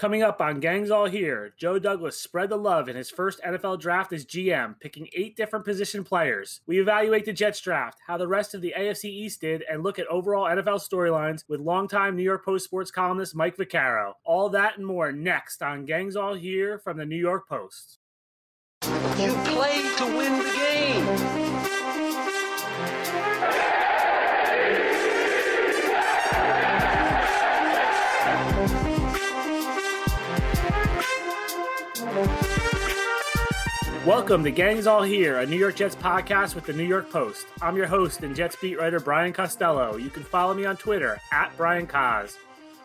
Coming up on Gangs All Here, Joe Douglas spread the love in his first NFL draft as GM, picking eight different position players. We evaluate the Jets draft, how the rest of the AFC East did, and look at overall NFL storylines with longtime New York Post sports columnist Mike Vaccaro. All that and more next on Gangs All Here from the New York Post. You play to win the game. Welcome to Gangs All Here, a New York Jets podcast with the New York Post. I'm your host and Jets beat writer Brian Costello. You can follow me on Twitter at Brian Cos.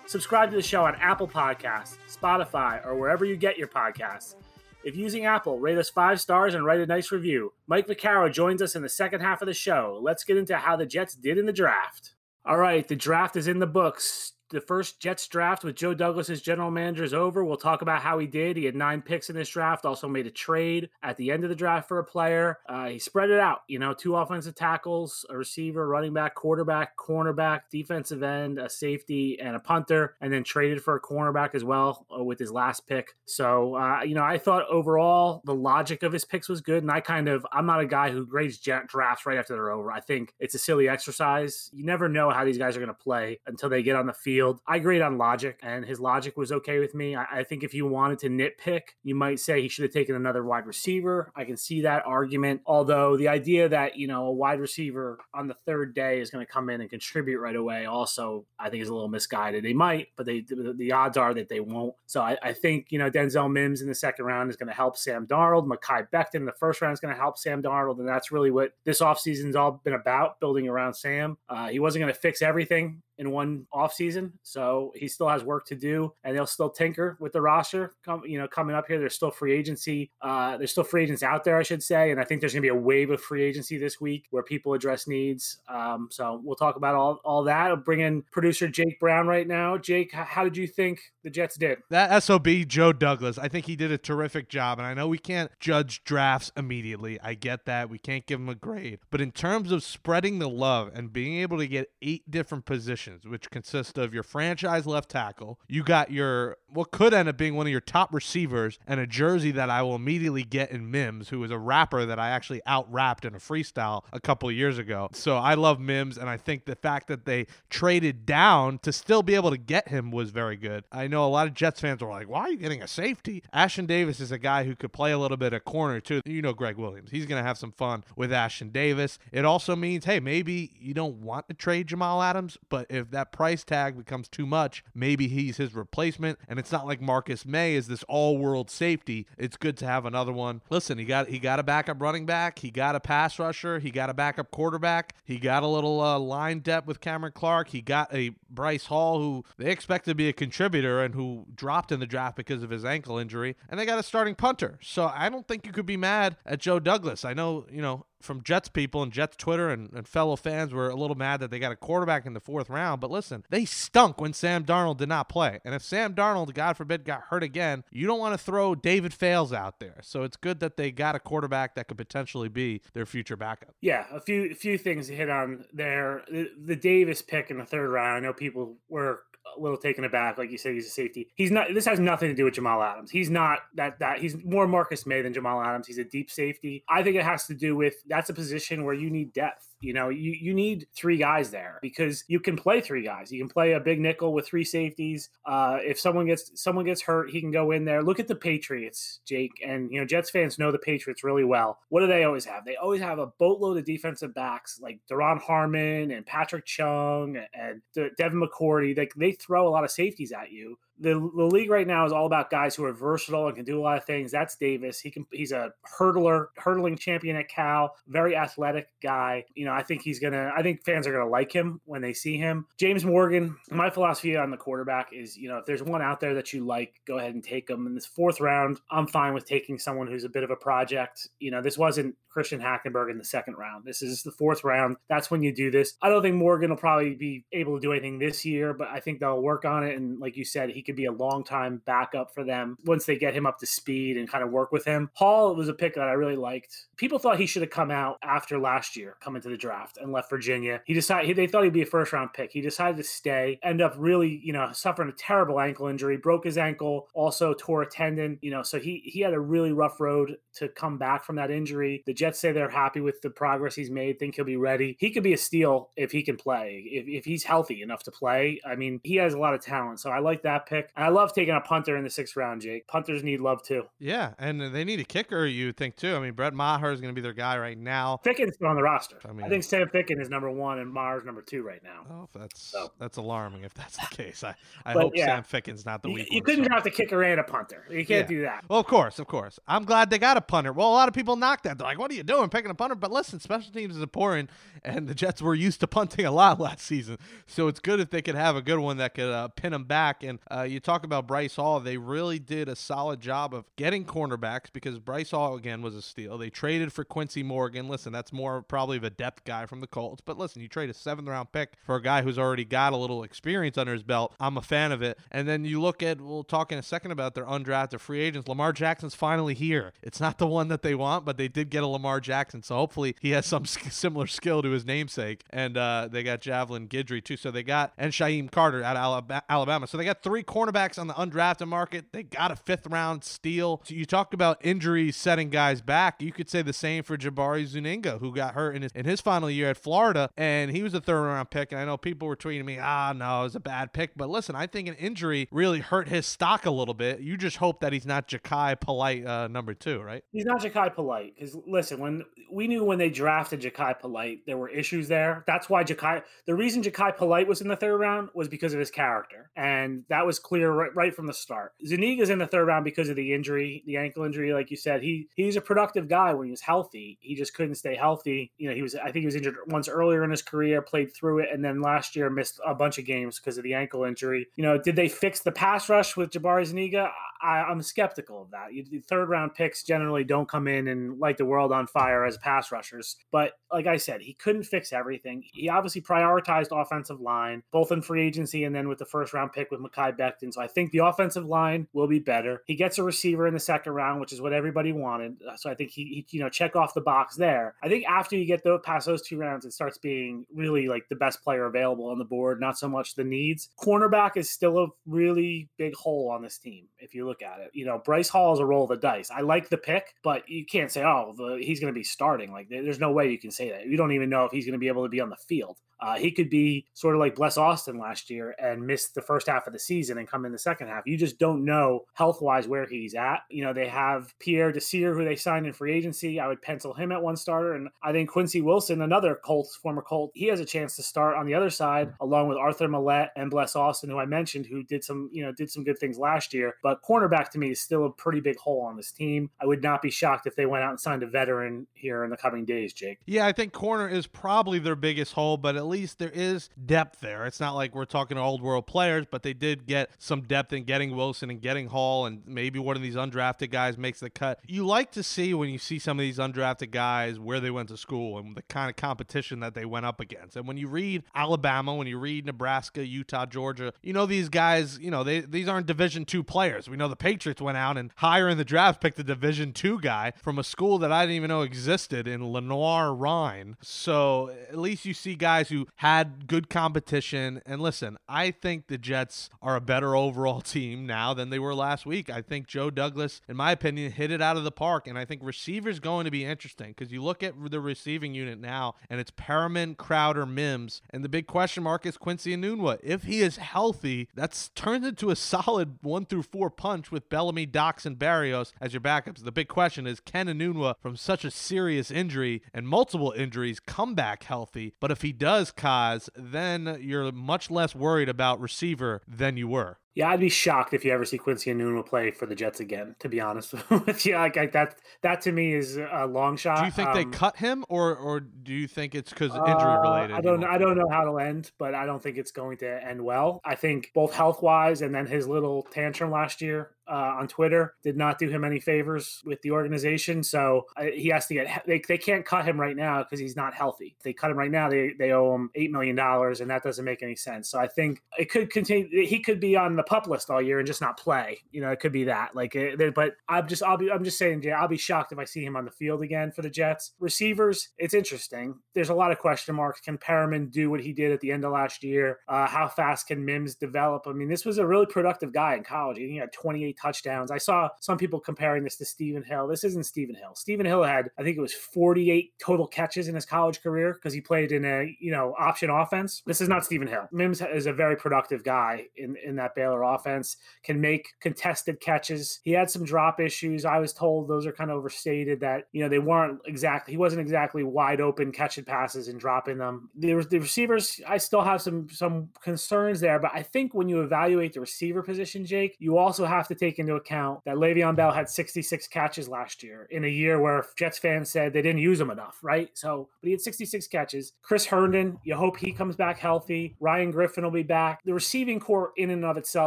Subscribe to the show on Apple Podcasts, Spotify, or wherever you get your podcasts. If using Apple, rate us five stars and write a nice review. Mike Vaccaro joins us in the second half of the show. Let's get into how the Jets did in the draft. All right, the draft is in the books the first Jets draft with Joe Douglas as general manager is over. We'll talk about how he did. He had nine picks in this draft, also made a trade at the end of the draft for a player. Uh, he spread it out, you know, two offensive tackles, a receiver, running back, quarterback, cornerback, defensive end, a safety, and a punter, and then traded for a cornerback as well uh, with his last pick. So, uh, you know, I thought overall the logic of his picks was good. And I kind of, I'm not a guy who grades drafts right after they're over. I think it's a silly exercise. You never know how these guys are going to play until they get on the field field. I grade on logic, and his logic was okay with me. I, I think if you wanted to nitpick, you might say he should have taken another wide receiver. I can see that argument. Although the idea that, you know, a wide receiver on the third day is going to come in and contribute right away also, I think is a little misguided. They might, but they the, the odds are that they won't. So I, I, think, you know, Denzel Mims in the second round is going to help Sam Darnold. Mekhi Becton in the first round is going to help Sam Darnold. And that's really what this offseason's all been about, building around Sam. Uh, he wasn't going to fix everything in one offseason. So he still has work to do and they'll still tinker with the roster. Come, you know, coming up here, there's still free agency. Uh, there's still free agents out there, I should say. And I think there's going to be a wave of free agency this week where people address needs. Um, so we'll talk about all, all that. I'll bring in producer Jake Brown right now. Jake, how did you think the Jets did? That SOB, Joe Douglas, I think he did a terrific job. And I know we can't judge drafts immediately. I get that. We can't give him a grade. But in terms of spreading the love and being able to get eight different positions, positions, which consist of your franchise left tackle. You got your what could end up being one of your top receivers and a jersey that I will immediately get in Mims, who is a rapper that I actually out rapped in a freestyle a couple years ago. So I love Mims, and I think the fact that they traded down to still be able to get him was very good. I know a lot of Jets fans were like, why are you getting a safety? Ashtyn Davis is a guy who could play a little bit of corner too. You know Gregg Williams. He's going to have some fun with Ashtyn Davis. It also means, hey, maybe you don't want to trade Jamal Adams, but if that price tag becomes too much, maybe he's his replacement. And it's not like Marcus Maye is this all-world safety. It's good to have another one. Listen, he got he got a backup running back, he got a pass rusher, he got a backup quarterback, he got a little uh, line depth with Cameron Clark, he got a Bryce Hall who they expect to be a contributor and who dropped in the draft because of his ankle injury, and they got a starting punter. So I don't think you could be mad at Joe Douglas. I know, you know, from Jets people and Jets Twitter and, and, fellow fans were a little mad that they got a quarterback in the fourth round. But listen, they stunk when Sam Darnold did not play. And if Sam Darnold, God forbid, got hurt again, you don't want to throw David Fales out there. So it's good that they got a quarterback that could potentially be their future backup. Yeah, a few a few things to hit on there. The, the Davis pick in the third round. I know people were a little taken aback. Like you said, he's a safety. He's not. This has nothing to do with Jamal Adams. He's not that. That he's more Marcus Maye than Jamal Adams. He's a deep safety. I think it has to do with that's a position where you need depth. You know, you, you need three guys there because you can play three guys. You can play a big nickel with three safeties. Uh, if someone gets someone gets hurt, he can go in there. Look at the Patriots, Jake, and you know Jets fans know the Patriots really well. What do they always have? They always have a boatload of defensive backs like Duron Harmon and Patrick Chung and Devin McCourty. Like they throw a lot of safeties at you the, the league right now is all about guys who are versatile and can do a lot of things. That's Davis. He can he's a hurdler, hurdling champion at Cal, very athletic guy. You know, I think he's gonna I think fans are gonna like him when they see him. James Morgan, my philosophy on the quarterback is, you know, if there's one out there that you like, go ahead and take him. In this fourth round, I'm fine with taking someone who's a bit of a project. You know, this wasn't Christian Hackenberg in the second round. This is the fourth round. That's when you do this. I don't think Morgan will probably be able to do anything this year, but I think they'll work on it. And like you said, he could be a long time backup for them once they get him up to speed and kind of work with him. Hall was a pick that I really liked. People thought he should have come out after last year, come into the draft and left Virginia. He decided they thought he'd be a first round pick. He decided to stay, end up really, you know, suffering a terrible ankle injury, broke his ankle, also tore a tendon, you know, so he he had a really rough road to come back from that injury. The Jets say they're happy with the progress he's made, think he'll be ready. He could be a steal if he can play. If, if he's healthy enough to play. I mean, he has a lot of talent. So I like that pick. And I love taking a punter in the sixth round, Jake. Punters need love too. Yeah, and they need a kicker, you think too. I mean, Brett Maher is going to be their guy right now. Ficken's on the roster. I, mean, I think Sam Ficken is number one and Maher's number two right now. Oh, that's so. that's alarming if that's the case. I, I hope yeah, Sam Ficken's not the weak You, you couldn't draft a kicker and a punter. You can't yeah. do that. Well, of course, of course. I'm glad they got a punter. Well, a lot of people knock that. They're like, what are you doing picking a punter? But listen, special teams is important, and the Jets were used to punting a lot last season. So it's good if they could have a good one that could uh, pin them back. And uh, you talk about Bryce Hall. They really did a solid job of getting cornerbacks because Bryce Hall, again, was a steal. They traded for Quincy Morgan. Listen, that's more probably of a depth guy from the Colts. But listen, you trade a seventh round pick for a guy who's already got a little experience under his belt. I'm a fan of it. And then you look at, we'll talk in a second about their undrafted free agents. Lamar Jackson's finally here. It's not the one that they want, but they did get a Lamar Jackson. So hopefully he has some similar skill to his namesake. And uh, they got Javelin Guidry too. So they got and Shyheim Carter out of Alabama. So they got three cornerbacks on the undrafted market. They got a fifth round steal. So you talked about injuries setting guys back. You could say the same for Jabari Zuniga, who got hurt in his in his final year at Florida, and he was a third round pick. And I know people were tweeting me, ah, no, it was a bad pick. But listen, I think an injury really hurt his stock a little bit. You just hope that he's not Jachai Polite uh, number two, right? He's not Jachai Polite because listen, when we knew when they drafted Jachai Polite, there were issues there. That's why Jachai. The reason Jachai Polite was in the third round was because of his character, and that was clear right, right from the start. Zuniga's in the third round because of the injury, the ankle injury, like you said. He he's a productive guy when he was healthy. He just couldn't stay healthy. You know, he was I think he was injured once earlier in his career, played through it, and then last year missed a bunch of games because of the ankle injury. You know, did they fix the pass rush with Jabari Zuniga? I, I'm skeptical of that. You, third round picks generally don't come in and light the world on fire as pass rushers. But like I said, he couldn't fix everything. He obviously prioritized offensive line, both in free agency and then with the first round pick with Mekhi Becton. So I think the offensive line will be better. He gets a receiver in the second round, which is what everybody wanted. Uh, so I think he, he you know, check off the box there. I think after you get those past those two rounds, it starts being really like the best player available on the board, not so much the needs. Cornerback is still a really big hole on this team if you look at it. You know, Bryce Hall is a roll of the dice. I like the pick, but you can't say, oh, the, he's going to be starting. Like, there's no way you can say that. You don't even know if he's going to be able to be on the field. Uh, he could be sort of like Bless Austin last year and miss the first half of the season and come in the second half. You just don't know health wise where he's at. You know, they have Pierre Desir, who they signed in free agency. I would pencil him at one starter. And I think Quincy Wilson, another Colts, former Colt, he has a chance to start on the other side, along with Arthur Maulet and Bless Austin, who I mentioned, who did some, you know, did some good things last year. But cornerback to me is still a pretty big hole on this team. I would not be shocked if they went out and signed a veteran here in the coming days, Jake. Yeah, I think corner is probably their biggest hole, but at least there is depth there. It's not like we're talking old world players, but they did get some depth in getting Wilson and getting Hall, and maybe one of these undrafted guys makes the cut. You like to see when you see some of these undrafted guys where they went to school and the kind of competition that they went up against. And when you read Alabama, when you read Nebraska, Utah, Georgia, you know these guys. You know they these aren't Division two players. We know the Patriots went out and higher in the draft picked a Division two guy from a school that I didn't even know existed in Lenoir-Rhyne. So at least you see guys who had good competition. And listen, I think the Jets are a better overall team now than they were last week. I think Joe Douglas, in my opinion, hit it out of the park. And I think receivers going to be interesting because you look at the receiving unit now and it's Perriman, Crowder, Mims. And the big question mark is Quincy Enunwa. If he is healthy, that's turned into a solid one through four punch with Bellamy, Dox, and Berrios as your backups. The big question is can Enunwa, from such a serious injury and multiple injuries, come back healthy? But if he does, Kaz, then you're much less worried about receiver than you were. Yeah, I'd be shocked if you ever see Quincy Enunwa play for the Jets again. To be honest with you, like, like that, that to me is a long shot. Do you think um, they cut him, or or do you think it's because injury related? Uh, I don't. I don't know how it'll end, but I don't think it's going to end well. I think both health wise and then his little tantrum last year uh, on Twitter did not do him any favors with the organization. So uh, he has to get. They, they can't cut him right now because he's not healthy. If they cut him right now, they they owe him eight million dollars, and that doesn't make any sense. So I think it could continue. He could be on the pup list all year and just not play. You know, it could be that. Like, uh, but I'm just I'll be I'm just saying, Jay, I'll be shocked if I see him on the field again for the Jets. Receivers, it's interesting. There's a lot of question marks. Can Perriman do what he did at the end of last year? Uh, how fast can Mims develop? I mean, this was a really productive guy in college. He had 28 touchdowns. I saw some people comparing this to Stephen Hill. This isn't Stephen Hill. Stephen Hill had, I think it was 48 total catches in his college career because he played in a, you know, option offense. This is not Stephen Hill. Mims is a very productive guy in, in that Baylor offense, can make contested catches. He had some drop issues. I was told those are kind of overstated that, you know, they weren't exactly, he wasn't exactly wide open catching passes and dropping them. The, the receivers, I still have some, some concerns there, but I think when you evaluate the receiver position, Jake, you also have to take into account that Le'Veon Bell had 66 catches last year in a year where Jets fans said they didn't use him enough, right? So, but he had 66 catches. Chris Herndon, you hope he comes back healthy. Ryan Griffin will be back. The receiving core in and of itself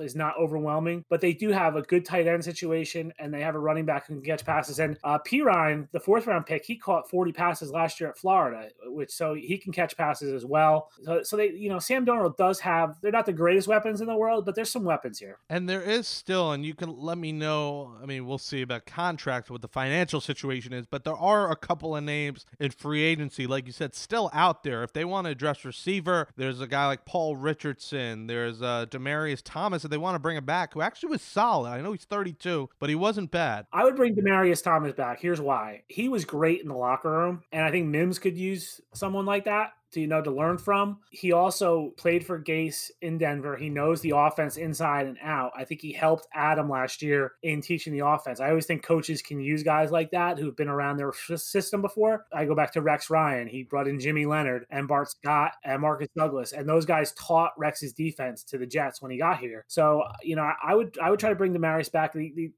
is not overwhelming, but they do have a good tight end situation and they have a running back who can catch passes. And uh, Perine, the fourth round pick, he caught 40 passes last year at Florida, which so he can catch passes as well. So, so they, you know, Sam Darnold does have, they're not the greatest weapons in the world, but there's some weapons here. And there is still, and you can let me know. I mean, we'll see about contract, what the financial situation is, but there are a couple of names in free agency, like you said, still out there. If they want to address receiver, there's a guy like Paul Richardson, there's uh, Demaryius Thomas, if they want to bring him back, who actually was solid. I know he's 32, but he wasn't bad. I would bring Demaryius Thomas back. Here's why: he was great in the locker room, and I think Mims could use someone like that to you know to learn from. He also played for Gase in Denver. He knows the offense inside and out. I think he helped Adam last year in teaching the offense. I always think coaches can use guys like that who've been around their system before. I go back to Rex Ryan. He brought in Jimmy Leonhard and Bart Scott and Marcus Douglas, and those guys taught Rex's defense to the Jets when he got here. So you know, I would I would try to bring Demaryius back.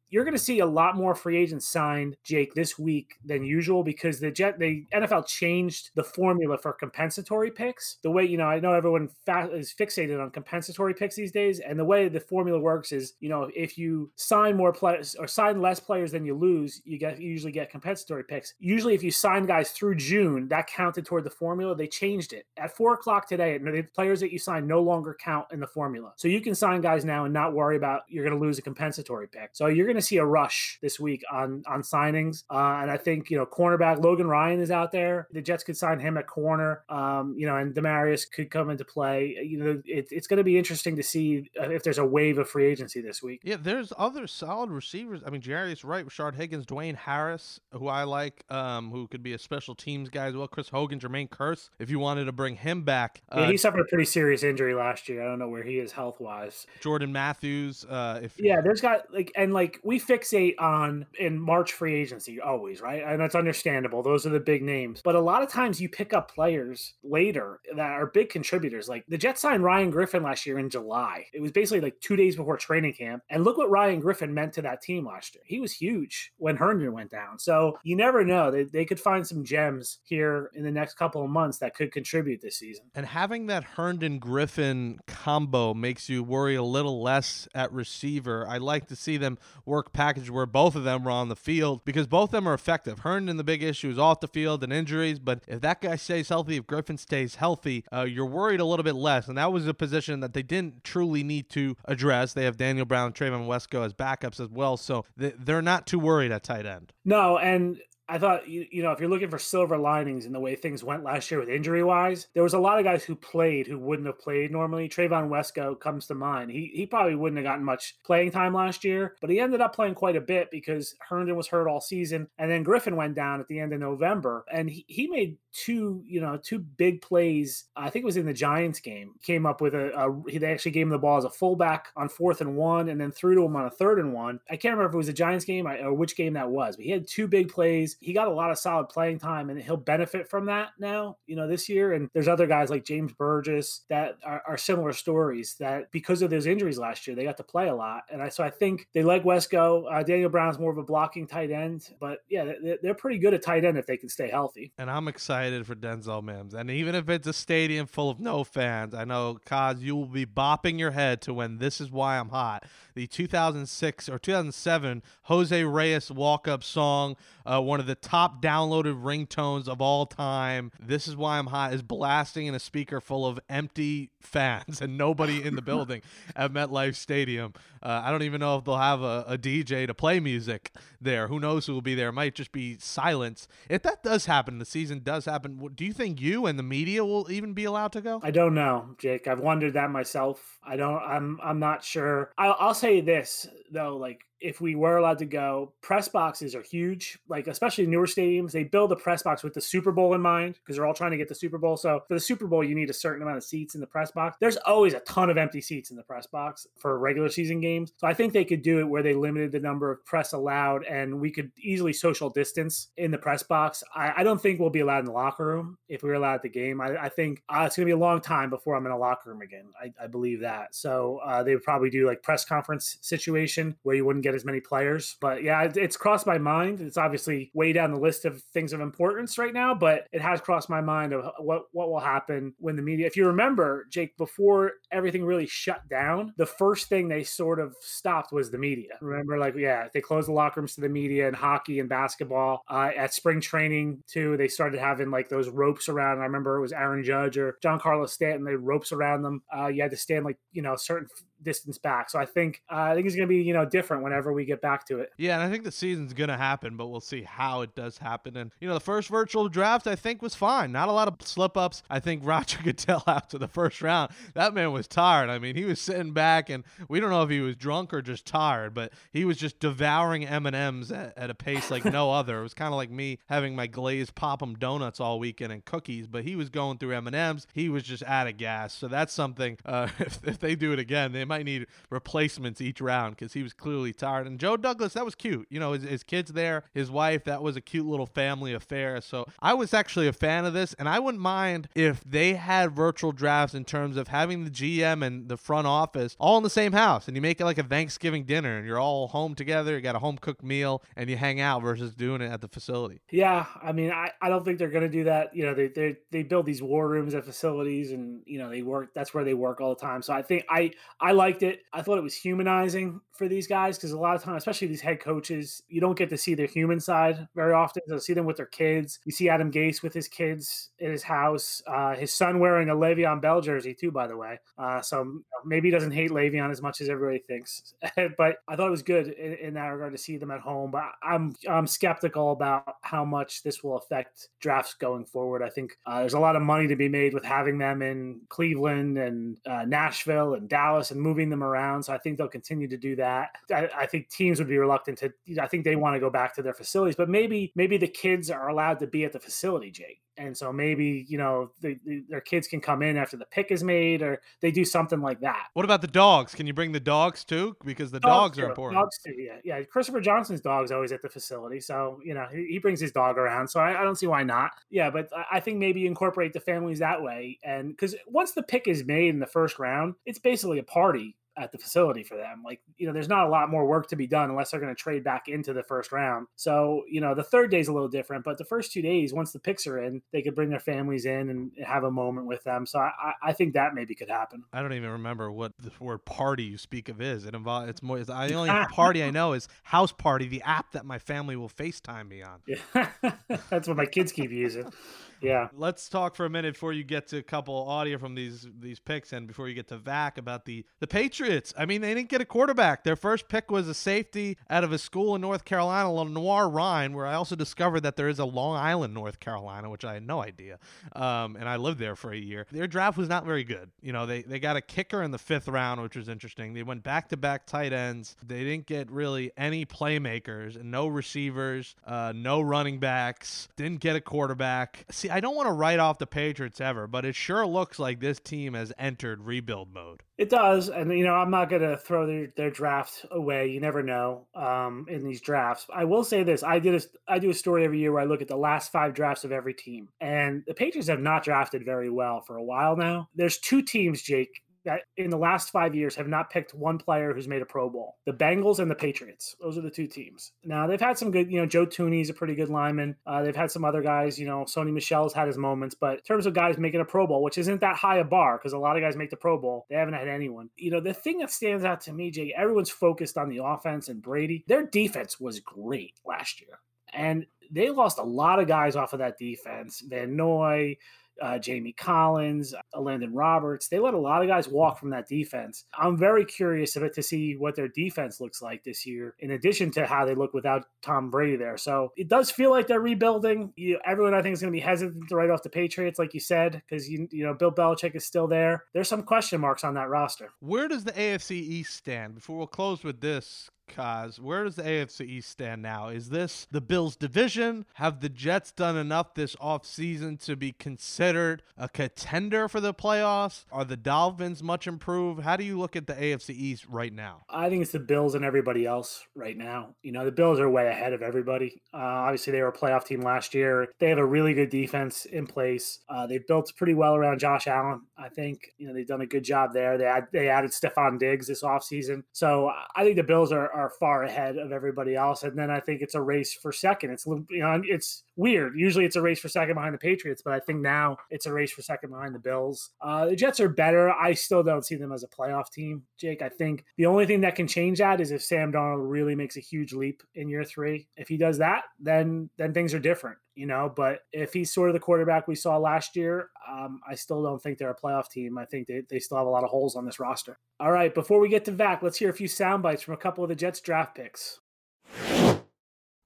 You're going to see a lot more free agents signed, Jake, this week than usual because the Jet the NFL changed the formula for compensatory compensatory picks. The way, you know, I know everyone fa- is fixated on compensatory picks these days. And the way the formula works is, you know, if you sign more players or sign less players than you lose, you get you usually get compensatory picks. Usually, if you sign guys through June, that counted toward the formula. They changed it at four o'clock today. The players that you sign no longer count in the formula. So you can sign guys now and not worry about you're going to lose a compensatory pick. So you're going to see a rush this week on on signings. Uh, and I think you know, cornerback Logan Ryan is out there. The Jets could sign him at corner. Um, you know, and Demaryius could come into play. You know, it, it's going to be interesting to see uh, if there's a wave of free agency this week. Yeah, there's other solid receivers. I mean, Jarius Wright, Rashard Higgins, Dwayne Harris, who I like, um, who could be a special teams guy as well. Chris Hogan, Jermaine Kearse, if you wanted to bring him back. Uh, yeah, he suffered a pretty serious injury last year. I don't know where he is health wise. Jordan Matthews, uh, if yeah, there's got like and like we fixate on in March free agency always, right? And that's understandable. Those are the big names. But a lot of times you pick up players later that are big contributors. Like the Jets signed Ryan Griffin last year in July. It was basically like two days before training camp. And look what Ryan Griffin meant to that team last year. He was huge when Herndon went down. So you never know. They, they could find some gems here in the next couple of months that could contribute this season. And having that Herndon Griffin combo makes you worry a little less at receiver. I like to see them work package where both of them are on the field because both of them are effective. Herndon, the big issue is off the field and injuries, but if that guy stays healthy, if Griffin stays healthy, uh, you're worried a little bit less. And that was a position that they didn't truly need to address. They have Daniel Brown, Trevon Wesco as backups as well, so they're not too worried at tight end. No, and I thought, you, you know, if you're looking for silver linings in the way things went last year with injury wise, there was a lot of guys who played who wouldn't have played normally. Trevon Wesco comes to mind. He, he probably wouldn't have gotten much playing time last year, but he ended up playing quite a bit because Herndon was hurt all season. And then Griffin went down at the end of November and he, he made two, you know, two big plays. I think it was in the Giants game. Came up with a, a they actually gave him the ball as a fullback on fourth and one, and then threw to him on a third and one. I can't remember if it was a Giants game or which game that was, but he had two big plays. He got a lot of solid playing time, and he'll benefit from that now, you know, this year. And there's other guys like James Burgess that are, are similar stories that because of those injuries last year, they got to play a lot. And I so I think they let Wesco. Uh, Daniel Brown's more of a blocking tight end, but yeah, they're pretty good at tight end if they can stay healthy. And I'm excited for Denzel Mims. And even if it's a stadium full of no fans, I know, Kaz, you will be bopping your head to when This Is Why I'm Hot, the 2006 or 2007 Jose Reyes walk up song, uh, one of the top downloaded ringtones of all time. This Is Why I'm Hot is blasting in a speaker full of empty fans and nobody in the building at MetLife Stadium. Uh, I don't even know if they'll have a, a, DJ to play music there. Who knows who will be there? It might just be silence. If that does happen, the season does happen. Do you think you and the media will even be allowed to go? I don't know, Jake. I've wondered that myself. I don't. I'm. I'm not sure. I'll, I'll say this though. Like if we were allowed to go, press boxes are huge. Like especially newer stadiums, they build a press box with the Super Bowl in mind because they're all trying to get the Super Bowl. So for the Super Bowl, you need a certain amount of seats in the press box. There's always a ton of empty seats in the press box for regular season games. So I think they could do it where they limited the number of press allowed, and we could easily social distance in the press box. I, I don't think we'll be allowed in the locker room if we're allowed at the game. I, I think uh, it's going to be a long time before I'm in a locker room again. I, I believe that. So uh, they would probably do like press conference situation where you wouldn't get as many players but yeah, it's crossed my mind. It's obviously way down the list of things of importance right now, but it has crossed my mind of what what will happen when the media. If you remember, Jake, before everything really shut down, the first thing they sort of stopped was the media. Remember, like yeah, they closed the locker rooms to the media and hockey and basketball. Uh, at spring training too, they started having like those ropes around. I remember it was Aaron Judge or Giancarlo Stanton. They ropes around them. Uh, you had to stand like you know certain distance back. So I think uh, I think it's going to be you know different whenever we get back to it. Yeah, and I think the season's going to happen, but we'll see how it does happen. And you know, the first virtual draft I think was fine. Not a lot of slip ups. I think Roger Goodell after the first round, that man was tired. I mean, he was sitting back, and we don't know if he was drunk or just tired, but he was just devouring M and M's at a pace like no other. It was kind of like me having my glazed Pop'em donuts all weekend and cookies, but he was going through M and M's. He was just out of gas. So that's something. Uh, if, if they do it again, they might need replacements each round because he was clearly tired. And Joe Douglas, that was cute. You know, his, his kids there, his wife, that was a cute little family affair. So I was actually a fan of this, and I wouldn't mind if they had virtual drafts in terms of having the GM and the front office all in the same house, and you make it like a Thanksgiving dinner, and you're all home together. You got a home cooked meal, and you hang out versus doing it at the facility. Yeah, I mean, I, I don't think they're going to do that. You know, they they they build these war rooms at facilities, and you know they work. That's where they work all the time. So I think I I liked it. I thought it was humanizing for these guys because a lot of times, especially these head coaches, you don't get to see their human side very often. You see them with their kids. You see Adam Gase with his kids in his house. Uh, his son wearing a Le'Veon Bell jersey too, by the way. Uh, so maybe he doesn't hate Le'Veon as much as everybody thinks. but I thought it was good in, in, that regard to see them at home. But I'm I'm skeptical about how much this will affect drafts going forward. I think uh, there's a lot of money to be made with having them in Cleveland and uh, Nashville and Dallas and moving them around. So I think they'll continue to do that. I, I think teams would be reluctant to. I think they want to go back to their facilities, but maybe maybe the kids are allowed to be at the facility, Jake and so maybe you know the, the, their kids can come in after the pick is made or they do something like that. What about the dogs? Can you bring the dogs too? Because the dogs, dogs are important. Dogs too yeah. Yeah christopher johnson's dog's always at the facility so you know he, he brings his dog around so I, I, don't see why not. Yeah but i think maybe incorporate the families that way and because once the pick is made in the first round it's basically a party at the facility for them. Like, you know, there's not a lot more work to be done unless they're going to trade back into the first round. So, you know, the third day is a little different, but the first two days, once the picks are in, they could bring their families in and have a moment with them. So I, I think that maybe could happen. I don't even remember what the word party you speak of is. It involves, it's more, it's, the only party I know is House Party, the app that my family will FaceTime me on. Yeah. That's what my kids keep using. Yeah. Let's talk for a minute before you get to a couple audio from these these picks and before you get to Vac about the the Patriots. I mean, they didn't get a quarterback. Their first pick was a safety out of a school in North Carolina, Lenoir Rhyne, where I also discovered that there is a Long Island, North Carolina, which I had no idea. Um, and I lived there for a year. Their draft was not very good. You know, they, they got a kicker in the fifth round, which was interesting. They went back to back tight ends. They didn't get really any playmakers and no receivers, uh, no running backs, didn't get a quarterback. See, I don't want to write off the Patriots ever, but it sure looks like this team has entered rebuild mode. It does, and you know I'm not going to throw their, their draft away. You never know um, in these drafts. I will say this: I did a I do a story every year where I look at the last five drafts of every team, and the Patriots have not drafted very well for a while now. There's two teams, Jake, that in the last five years have not picked one player who's made a Pro Bowl. The Bengals and the Patriots. Those are the two teams. Now they've had some good, you know, Joe Thuney's a pretty good lineman. Uh, they've had some other guys, you know, Sony Michel's had his moments, but in terms of guys making a Pro Bowl, which isn't that high a bar because a lot of guys make the Pro Bowl, they haven't had anyone. You know, the thing that stands out to me, Jay, everyone's focused on the offense and Brady. Their defense was great last year. And they lost a lot of guys off of that defense. Van Noy, uh, Jamie Collins, uh, Landon Roberts. They let a lot of guys walk from that defense. I'm very curious it to see what their defense looks like this year, in addition to how they look without Tom Brady there. So it does feel like they're rebuilding. You, everyone, I think, is going to be hesitant to write off the Patriots, like you said, because you you know Bill Belichick is still there. There's some question marks on that roster. Where does the AFC East stand? Before we'll close with this, Kaz, where does the AFC East stand now? Is this the Bills' division? Have the Jets done enough this offseason to be considered a contender for the playoffs? Are the Dolphins much improved? How do you look at the AFC East right now? I think it's the Bills and everybody else right now. You know, the Bills are way ahead of everybody. Uh, obviously, they were a playoff team last year. They have a really good defense in place. Uh, they've built pretty well around Josh Allen. I think, you know, they've done a good job there. They, they added Stefon Diggs this offseason. So I think the Bills are are far ahead of everybody else. And then I think it's a race for second. It's you know it's weird. Usually it's a race for second behind the Patriots, but I think now it's a race for second behind the Bills. Uh, the Jets are better. I still don't see them as a playoff team, Jake. I think the only thing that can change that is if Sam Darnold really makes a huge leap in year three. If he does that, then then things are different you know. But if he's sort of the quarterback we saw last year, um, I still don't think they're a playoff team. I think they, they still have a lot of holes on this roster. All right, before we get to Vac, let's hear a few sound bites from a couple of the Jets draft picks.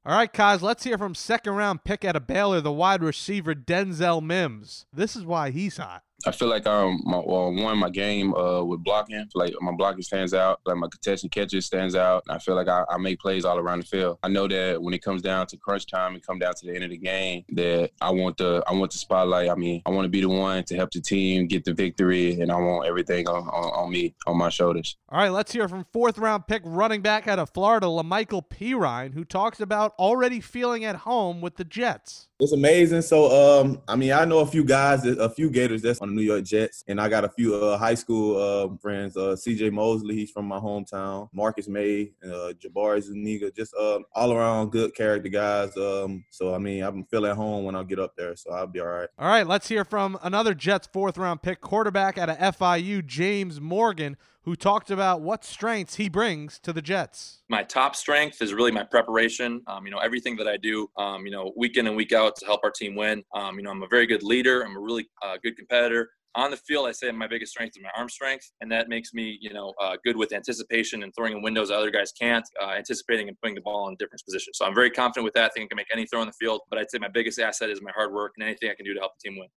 All right, Kaz, let's hear from second round pick out of Baylor, the wide receiver Denzel Mims. This is why he's hot. I feel like um my well, one my game uh with blocking like my blocking stands out like my contested catches stands out I feel like I, I, make plays all around the field. I know that when it comes down to crunch time and come down to the end of the game that I want the I want the spotlight. I mean I want to be the one to help the team get the victory and I want everything on, on, on me on my shoulders. All right let's hear from fourth round pick running back out of Florida La'Mical Perine who talks about already feeling at home with the Jets it's amazing. So, um, I mean, I know a few guys, a few Gators that's on the New York Jets, and I got a few uh, high school uh, friends. Uh, C.J. Mosley, he's from my hometown. Marcus Maye, uh, Jabari Zuniga, just uh, all around good character guys. Um, so, I mean, I'm feeling at home when I get up there, so I'll be all right. All right, let's hear from another Jets fourth round pick quarterback out of FIU, James Morgan, who talked about what strengths he brings to the Jets. My top strength is really my preparation. Um, you know, everything that I do, um, you know, week in and week out to help our team win. Um, you know, I'm a very good leader. I'm a really uh, good competitor. On the field, I say my biggest strength is my arm strength, and that makes me, you know, uh, good with anticipation and throwing in windows other guys can't, uh, anticipating and putting the ball in different positions. So I'm very confident with that. I think I can make any throw in the field, but I'd say my biggest asset is my hard work and anything I can do to help the team win.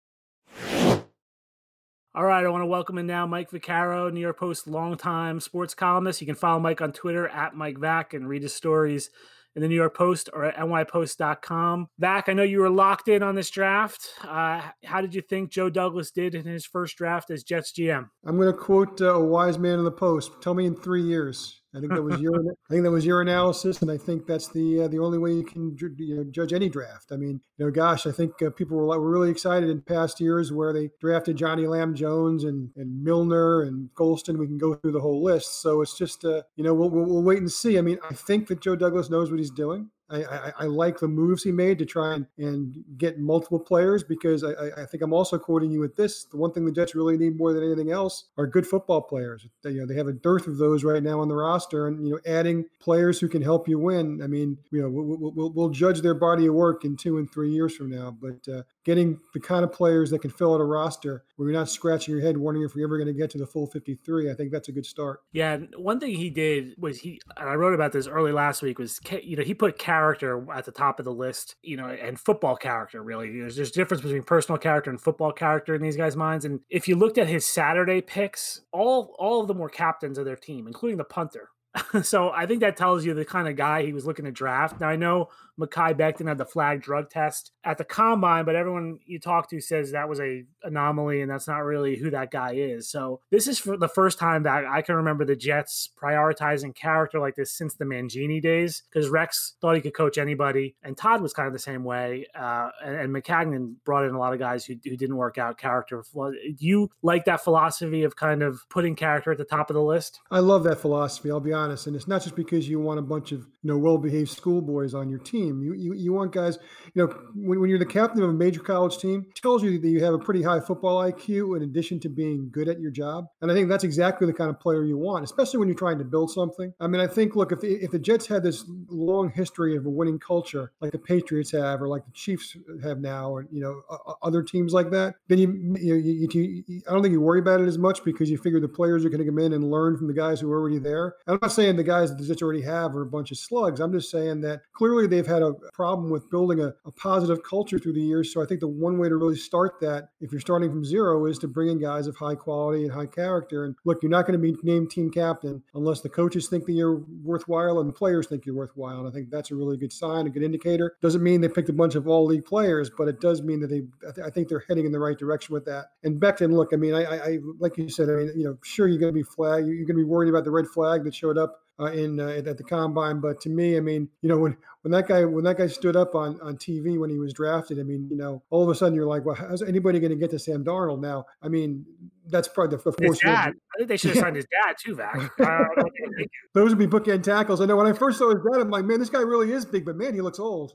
All right, I want to welcome in now Mike Vaccaro, New York Post longtime sports columnist. You can follow Mike on Twitter at Mike Vac and read his stories in the New York Post or at nypost.com. Vac, I know you were locked in on this draft. Uh, how did you think Joe Douglas did in his first draft as Jets GM? I'm going to quote uh, a wise man in the Post. Tell me in three years. I think that was your I think that was your analysis, and I think that's the uh, the only way you can you know, judge any draft. I mean, you know, gosh, I think uh, people were, were really excited in past years where they drafted Johnny Lam Jones and, and Milner and Gholston. We can go through the whole list. So it's just uh, you know we'll, we'll, we'll wait and see. I mean, I think that Joe Douglas knows what he's doing. I, I, I, like the moves he made to try and, and get multiple players because I, I think I'm also quoting you with this. The one thing the Jets really need more than anything else are good football players. They, you know, they have a dearth of those right now on the roster, and you know, adding players who can help you win. I mean, you know, we'll, we'll, we'll judge their body of work in two and three years from now. But uh, getting the kind of players that can fill out a roster where you're not scratching your head wondering if you're ever going to get to the full 53. I think that's a good start. Yeah, one thing he did was he and I wrote about this early last week was you know he put character at the top of the list, you know, and football character really. There's there's difference between personal character and football character in these guys' minds. And if you looked at his Saturday picks, all all of them were captains of their team, including the punter. so I think that tells you the kind of guy he was looking to draft. Now I know Mekhi Becton had the flag drug test at the combine, but everyone you talk to says that was a anomaly and that's not really who that guy is. So this is for the first time that I can remember the Jets prioritizing character like this since the Mangini days, because Rex thought he could coach anybody, and Todd was kind of the same way. Uh, and, and brought in a lot of guys who, who didn't work out character. Do you like that philosophy of kind of putting character at the top of the list? I love that philosophy. I'll be honest, and it's not just because you want a bunch of you know well-behaved schoolboys on your team team. You, you, you want guys, you know, when, when you're the captain of a major college team, tells you that you have a pretty high football IQ in addition to being good at your job. And I think that's exactly the kind of player you want, especially when you're trying to build something. I mean, I think, look, if the, if the Jets had this long history of a winning culture like the Patriots have or like the Chiefs have now or, you know, other teams like that, then you, you, you, you I don't think you worry about it as much because you figure the players are going to come in and learn from the guys who are already there. I'm not saying the guys that the Jets already have are a bunch of slugs. I'm just saying that clearly they've had a problem with building a, a, positive culture through the years. So I think the one way to really start that, if you're starting from zero, is to bring in guys of high quality and high character. And look, you're not going to be named team captain unless the coaches think that you're worthwhile and the players think you're worthwhile. And I think that's a really good sign, a good indicator. Doesn't mean they picked a bunch of all league players, but it does mean that they, I think they're heading in the right direction with that. And Becton, look, I mean, I, I like you said, I mean, you know, sure you're going to be flag, you're going to be worried about the red flag that showed up uh, in uh, at the combine. But to me, I mean, you know, when when that guy when that guy stood up on on TV when he was drafted, I mean, you know, all of a sudden you're like, well, how's anybody going to get to Sam Darnold now? I mean, that's probably the, the dad. I think they should have signed his dad too, Vac. Those would be bookend tackles. I know when I first saw his dad, I'm like, man, this guy really is big, but man, he looks old.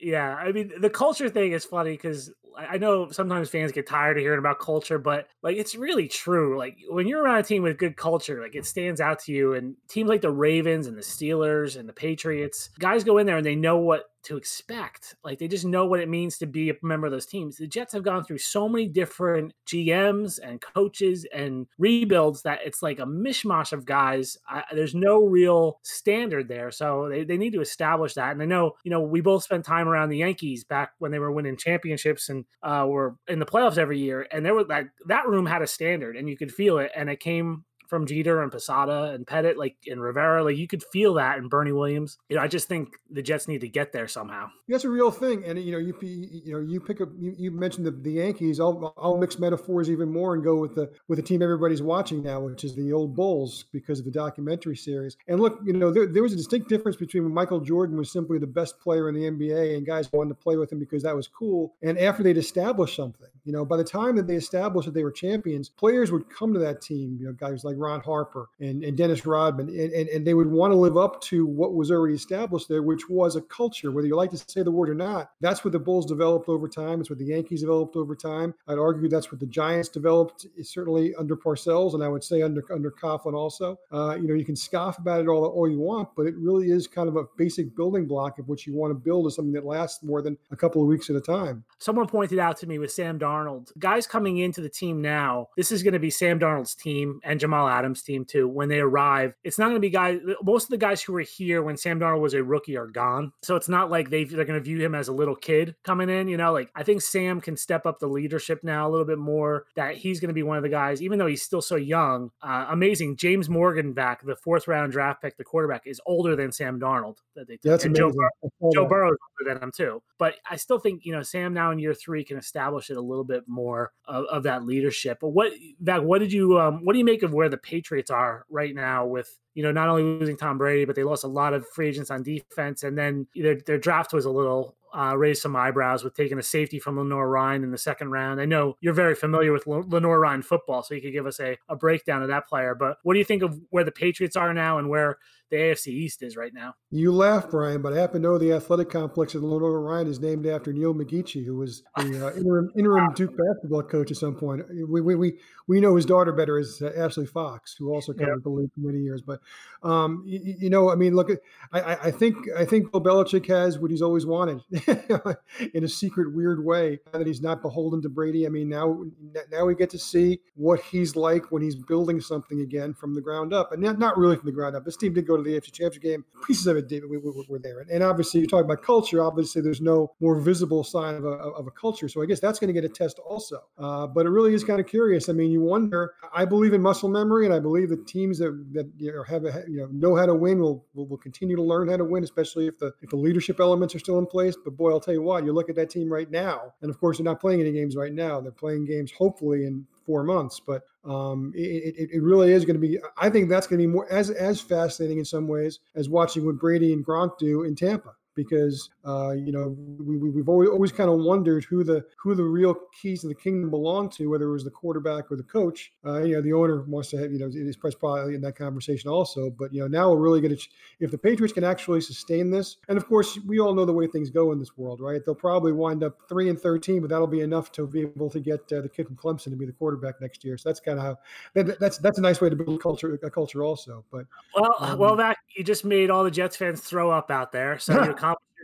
yeah, I mean, the culture thing is funny because I know sometimes fans get tired of hearing about culture, but like it's really true. Like when you're around a team with good culture, like it stands out to you. And teams like the Ravens and the Steelers and the Patriots, guys go in there and they know what to expect. Like they just know what it means to be a member of those teams. The Jets have gone through so many different GMs and coaches and rebuilds that it's like a mishmash of guys. I, there's no real standard there. So they, they need to establish that. And I know, you know, we both spent time around the Yankees back when they were winning championships and uh, were in the playoffs every year. And there was like that room had a standard and you could feel it. And it came from Jeter and Posada and Pettitte, like in Rivera, like you could feel that in Bernie Williams. You know, I just think the Jets need to get there somehow. That's a real thing, and you know, you you know, you pick up. You, you mentioned the, the Yankees. I'll I'll mix metaphors even more and go with the with the team everybody's watching now, which is the old Bulls because of the documentary series. And look, you know, there, there was a distinct difference between when Michael Jordan was simply the best player in the NBA and guys wanted to play with him because that was cool, and after they'd established something. You know, by the time that they established that they were champions, players would come to that team. You know, guys like Ron Harper and, and Dennis Rodman, and, and, and they would want to live up to what was already established there, which was a culture. Whether you like to say the word or not, that's what the Bulls developed over time. It's what the Yankees developed over time. I'd argue that's what the Giants developed, certainly under Parcells, and I would say under under Coughlin also. Uh, you know, you can scoff about it all all you want, but it really is kind of a basic building block of what you want to build is something that lasts more than a couple of weeks at a time. Someone pointed out to me with Sam Darnold. Guys coming into the team now, this is going to be Sam Darnold's team and Jamal Adams' team too. When they arrive, it's not going to be guys. Most of the guys who were here when Sam Darnold was a rookie are gone, so it's not like they they're going to view him as a little kid coming in. You know, like I think Sam can step up the leadership now a little bit more. That he's going to be one of the guys, even though he's still so young. Uh, amazing, James Morgan back, the fourth round draft pick, the quarterback, is older than Sam Darnold. That they took. That's and amazing. Joe, Bur- Joe Burrow is older than him too. But I still think you know Sam now in year three can establish it a little bit more of, of that leadership. But what that what did you um, what do you make of where the Patriots are right now with you know not only losing Tom Brady but they lost a lot of free agents on defense and then their, their draft was a little uh, raised some eyebrows with taking a safety from Lenoir-Rhyne in the second round. I know you're very familiar with Lenoir-Rhyne football, so you could give us a, a breakdown of that player. But what do you think of where the Patriots are now and where the AFC East is right now. You laugh, Brian, but I happen to know the athletic complex at Lenoir-Rhyne is named after Neil McGeachy, who was the uh, interim, interim Duke basketball coach at some point. We, we, we, we know his daughter better as uh, Ashley Fox, who also covered the league for many years. But um, you, you, know, I mean, look, I, I think I think Bill Belichick has what he's always wanted. in a secret, weird way. That he's not beholden to Brady. I mean, now now we get to see what he's like when he's building something again from the ground up, and not, not really from the ground up. This team did go to the AFC Championship game. Pieces of it David, We, we, were there, and, and obviously you're talking about culture. Obviously, there's no more visible sign of a, of a culture. So I guess that's going to get a test also. Uh, but it really is kind of curious. I mean, you wonder. I believe in muscle memory, and I believe that teams that that you know, have a, you know know how to win will, will will continue to learn how to win, especially if the if the leadership elements are still in place. But boy, I'll tell you what. You look at that team right now, and of course they're not playing any games right now. They're playing games hopefully in four months. But um, it, it, it, really is going to be. I think that's going to be more as as fascinating in some ways as watching what Brady and Gronk do in Tampa because uh, you know we, we, have always, always kind of wondered who the who the real keys to the kingdom belong to, whether it was the quarterback or the coach. Uh, you know, the owner wants to have you know is probably in that conversation also. But you know, now we're really going to if the Patriots can actually sustain this, and of course we all know the way things go in this world, right? They'll probably wind up three and thirteen, but that'll be enough to be able to get uh, the kid from Clemson to be the quarterback next year. So that's kind of how that, that's that's a nice way to build culture a culture also. But well, um, well, that you just made all the Jets fans throw up out there. So you're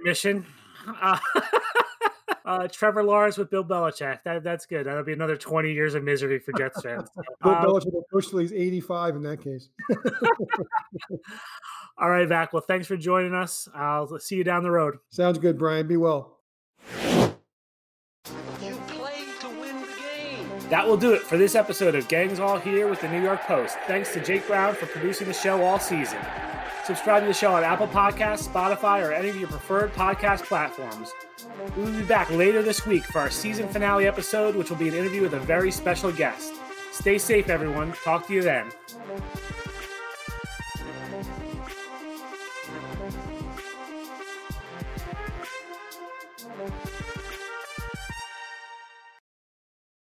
mission. Uh, uh, Trevor Lawrence with Bill Belichick. That, that's good. That'll be another 20 years of misery for Jets fans. Bill um, Belichick will push he's 85 in that case. all right, Vac. Well, thanks for joining us. I'll see you down the road. Sounds good, Brian. Be well. You play to win the game. That will do it for this episode of Gangs All Here with the New York Post. Thanks to Jake Brown for producing the show all season. Subscribe to the show on Apple Podcasts, Spotify, or any of your preferred podcast platforms. We will be back later this week for our season finale episode, which will be an interview with a very special guest. Stay safe, everyone. Talk to you then.